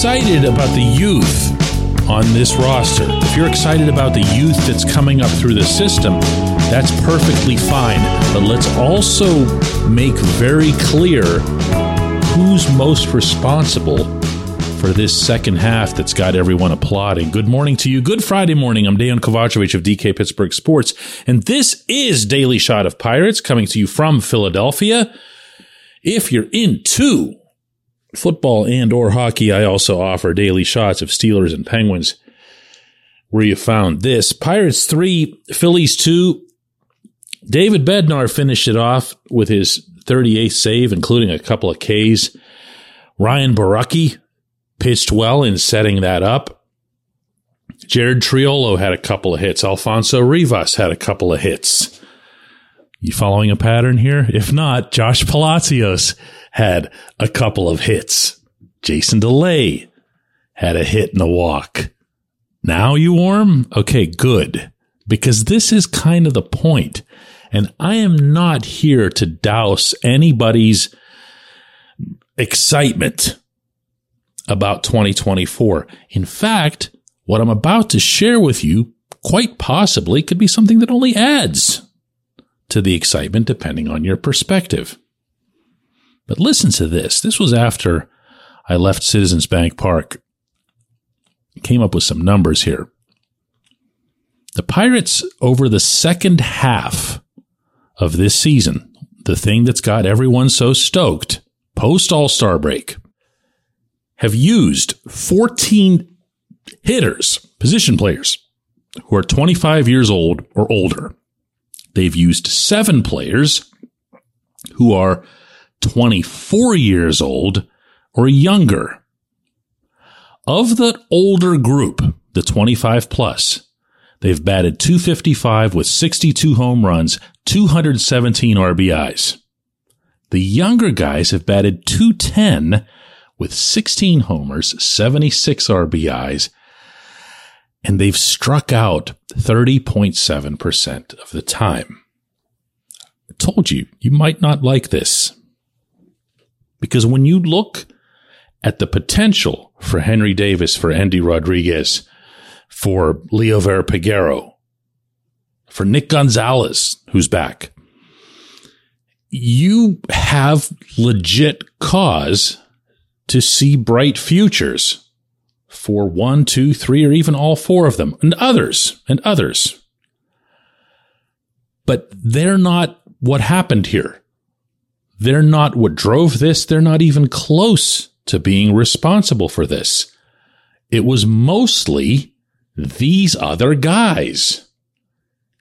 excited about the youth on this roster, if you're excited about the youth that's coming up through the system, that's perfectly fine. But let's also make very clear who's most responsible for this second half that's got everyone applauding. Good morning to you. Good Friday morning. I'm Dejan Kovacevic of DK Pittsburgh Sports, and this is Daily Shot of Pirates coming to you from Philadelphia. If you're into football and or hockey, I also offer daily shots of Steelers and Penguins where you found this. Pirates 3, Phillies 2. David Bednar finished it off with his 38th save, including a couple of Ks. Ryan Borucki pitched well in setting that up. Jared Triolo had a couple of hits. Alfonso Rivas had a couple of hits. You following a pattern here? If not, Josh Palacios had a couple of hits. Jason DeLay had a hit and a walk. Now you warm? Okay, good. Because this is kind of the point. And I am not here to douse anybody's excitement about 2024. In fact, what I'm about to share with you quite possibly could be something that only adds to the excitement depending on your perspective. But listen to this. This was after I left Citizens Bank Park. Came up with some numbers here. The Pirates, over the second half of this season, the thing that's got everyone so stoked, post All Star break, have used 14 hitters, position players, who are 25 years old or older. They've used seven players who are 24 years old or younger. Of the older group, the 25 plus, they've batted 255 with 62 home runs, 217 RBIs. The younger guys have batted 210 with 16 homers, 76 RBIs, and they've struck out 30.7% of the time. I told you, you might not like this. Because when you look at the potential for Henry Davis, for Endy Rodriguez, for Liover Peguero, for Nick Gonzalez, who's back, you have legit cause to see bright futures for one, two, three, or even all four of them, and others, and others. But they're not what happened here. They're not what drove this. They're not even close to being responsible for this. It was mostly these other guys.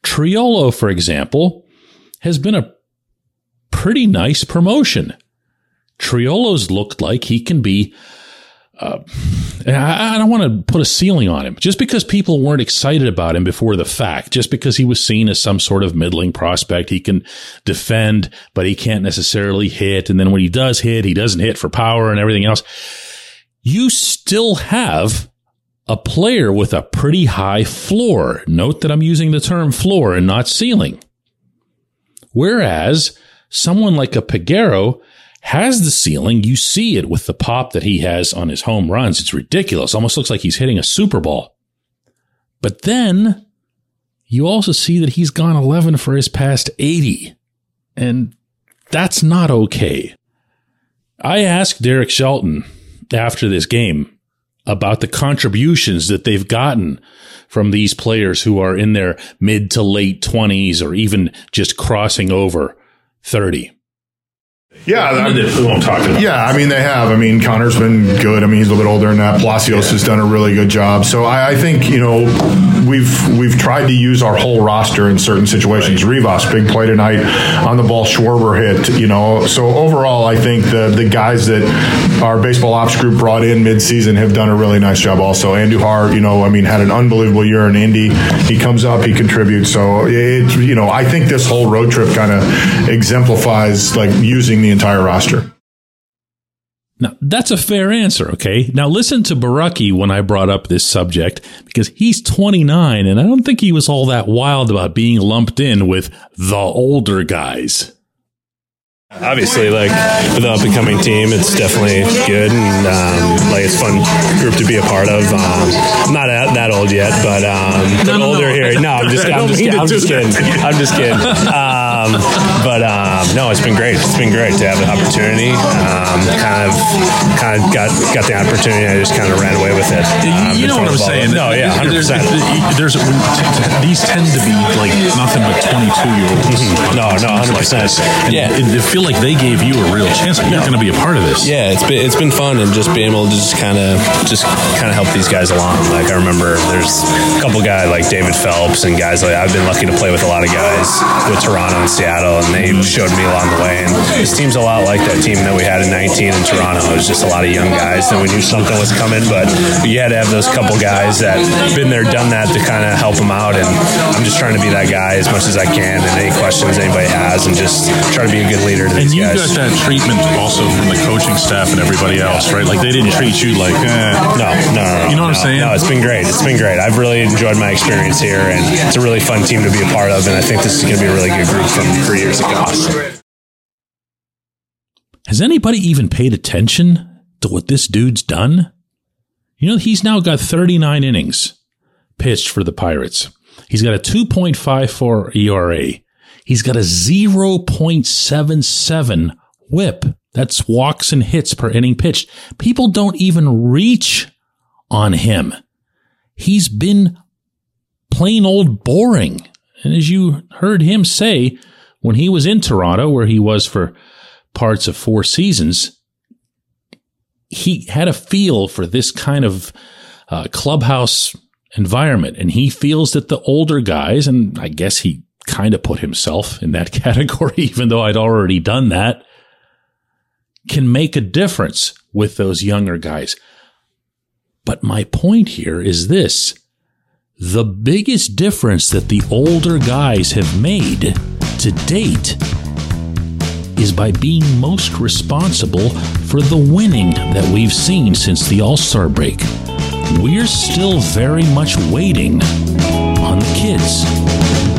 Triolo, for example, has been a pretty nice promotion. Triolo's looked like he can be. Uh, I, I don't want to put a ceiling on him just because people weren't excited about him before the fact, just because he was seen as some sort of middling prospect. He can defend, but he can't necessarily hit. And then when he does hit, he doesn't hit for power and everything else. You still have a player with a pretty high floor. Note that I'm using the term floor and not ceiling. Whereas someone like a Peguero has the ceiling. You see it with the pop that he has on his home runs. It's ridiculous. Almost looks like he's hitting a Super Ball. But then you also see that he's gone 11 for his past 80. And that's not okay. I asked Derek Shelton after this game about the contributions that they've gotten from these players who are in their mid to late 20s or even just crossing over 30. Yeah, I mean, we won't talk about. Yeah, I mean they have. I mean Connor's been good. I mean he's a little bit older than that. Palacios yeah. has done a really good job. So I, I, think you know we've we've tried to use our whole roster in certain situations. Right. Rivas big play tonight on the ball. Schwarber hit. You know, so overall I think the the guys that our baseball ops group brought in midseason have done a really nice job. Also, Andujar, you know, I mean had an unbelievable year in Indy. He comes up, he contributes. So it you know I think this whole road trip kind of exemplifies like using the the entire roster. Now, that's a fair answer, okay? Now, listen to Borucki when I brought up this subject, because he's 29, and I don't think he was all that wild about being lumped in with the older guys. Obviously, like with the up and coming team, it's definitely good and um, like it's fun group to be a part of. Um, I'm not that, that old yet, but um, no, no, older no. here. No, I'm just, I'm just, I'm just kidding. I'm just kidding. Um, but um, no, it's been great. It's been great to have an opportunity. Um, kind of, kind of got got the opportunity. I just kind of ran away with it. you know what I'm saying? No, yeah, hundred percent. There's these tend to be like nothing but 22 year olds. Mm-hmm. No, no, hundred percent. Yeah, it, it feel like they gave you a real chance. Like you're going to be a part of this. Yeah, it's been it's been fun and just being able to just kind of just kind of help these guys along. Like I remember there's a couple guys like David Phelps and guys like I've been lucky to play with a lot of guys with Toronto and Seattle, and they showed me along the way. And this team's a lot like that team that we had in 19 in Toronto. It was just a lot of young guys, and we knew something was coming, but you had to have those couple guys that been there, done that to kind of help them out. And I'm just trying to be that guy as much as I can, and any questions anybody has, and just try to be a good leader to these and you guys. got that treatment also from the coaching staff and everybody else, right? Like they didn't treat you like, eh. no, no, no, You know what I'm saying? No, it's been great. It's been great. I've really enjoyed my experience here, and it's a really fun team to be a part of. And I think this is going to be a really good group from for years to come. Has anybody even paid attention to what this dude's done? You know, he's now got 39 innings pitched for the Pirates. He's got a 2.54 ERA. He's got a 0.77 whip. That's walks and hits per inning pitched. People don't even reach on him. He's been plain old boring. And as you heard him say when he was in Toronto, where he was for parts of four seasons, he had a feel for this kind of uh, clubhouse environment. And he feels that the older guys, and I guess he kind of put himself in that category, even though I'd already done that, can make a difference with those younger guys. But my point here is this. The biggest difference that the older guys have made to date is by being most responsible for the winning that we've seen since the All Star break. We're still very much waiting on the kids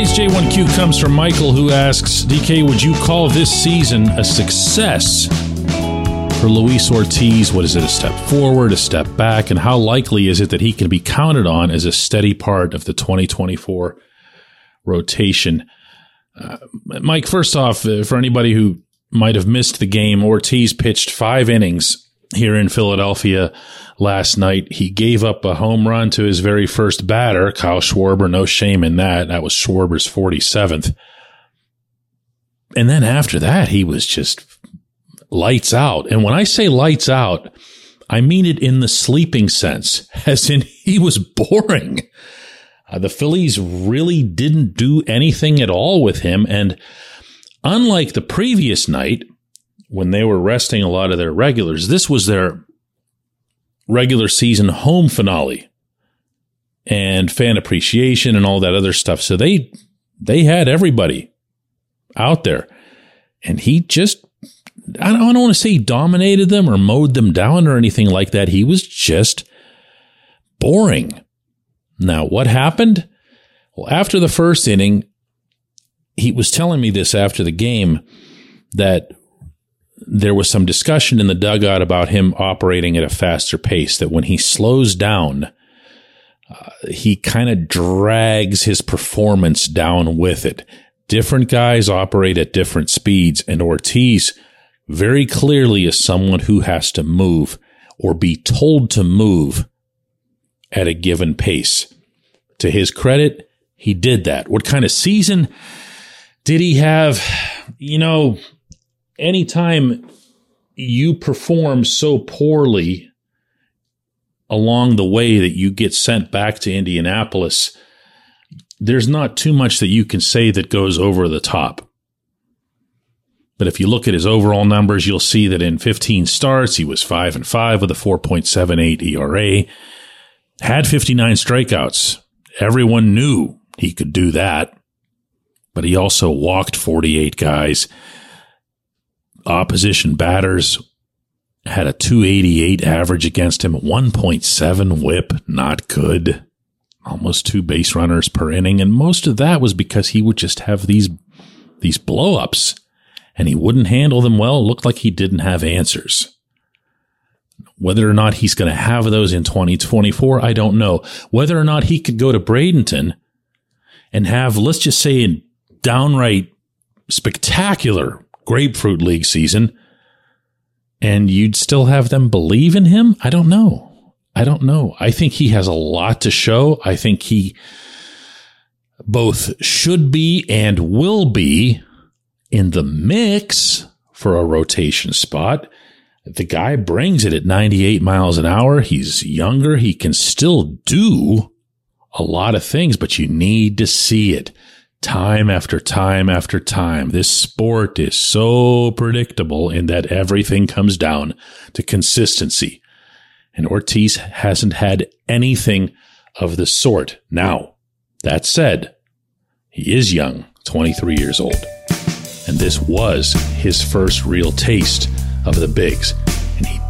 Today's J1Q comes from Michael, who asks DK, would you call this season a success for Luis Ortiz? What is it, a step forward, a step back? And how likely is it that he can be counted on as a steady part of the 2024 rotation? Uh, Mike, first off, uh, for anybody who might have missed the game, Ortiz pitched five innings here in Philadelphia last night. He gave up a home run to his very first batter, Kyle Schwarber. No shame in that. That was Schwarber's 47th. And then after that, he was just lights out. And when I say lights out, I mean it in the sleeping sense, as in he was boring. Uh, the Phillies really didn't do anything at all with him. And unlike the previous night, when they were resting a lot of their regulars, this was their regular season home finale and fan appreciation and all that other stuff. So they they had everybody out there. And he just I don't, I don't want to say he dominated them or mowed them down or anything like that. He was just boring. Now, what happened? Well, after the first inning, he was telling me this after the game that there was some discussion in the dugout about him operating at a faster pace, that when he slows down, uh, he kind of drags his performance down with it. Different guys operate at different speeds, and Ortiz very clearly is someone who has to move or be told to move at a given pace. To his credit, he did that. What kind of season did he have? You know, anytime you perform so poorly along the way that you get sent back to Indianapolis, there's not too much that you can say that goes over the top. But if you look at his overall numbers, you'll see that in 15 starts, he was 5 and 5 with a 4.78 ERA, had 59 strikeouts. Everyone knew he could do that, but he also walked 48 guys. Opposition batters had a 288 average against him, 1.7 whip, not good. Almost two base runners per inning. And most of that was because he would just have these, these blowups and he wouldn't handle them well. It looked like he didn't have answers. Whether or not he's going to have those in 2024, I don't know. Whether or not he could go to Bradenton and have, let's just say, a downright spectacular grapefruit league season and you'd still have them believe in him? I don't know. I don't know. I think he has a lot to show. I think he both should be and will be in the mix for a rotation spot. The guy brings it at 98 miles an hour. He's younger. He can still do a lot of things, but you need to see it time after time after time. This sport is so predictable in that everything comes down to consistency. And Ortiz hasn't had anything of the sort. Now, that said, he is young, 23 years old. And this was his first real taste of the bigs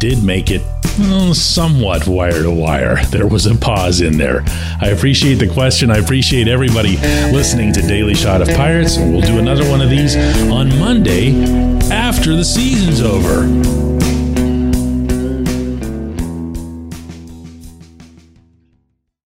did make it well, somewhat wire to wire. There was a pause in there. I appreciate the question. I appreciate everybody listening to Daily Shot of Pirates. We'll do another one of these on Monday after the season's over.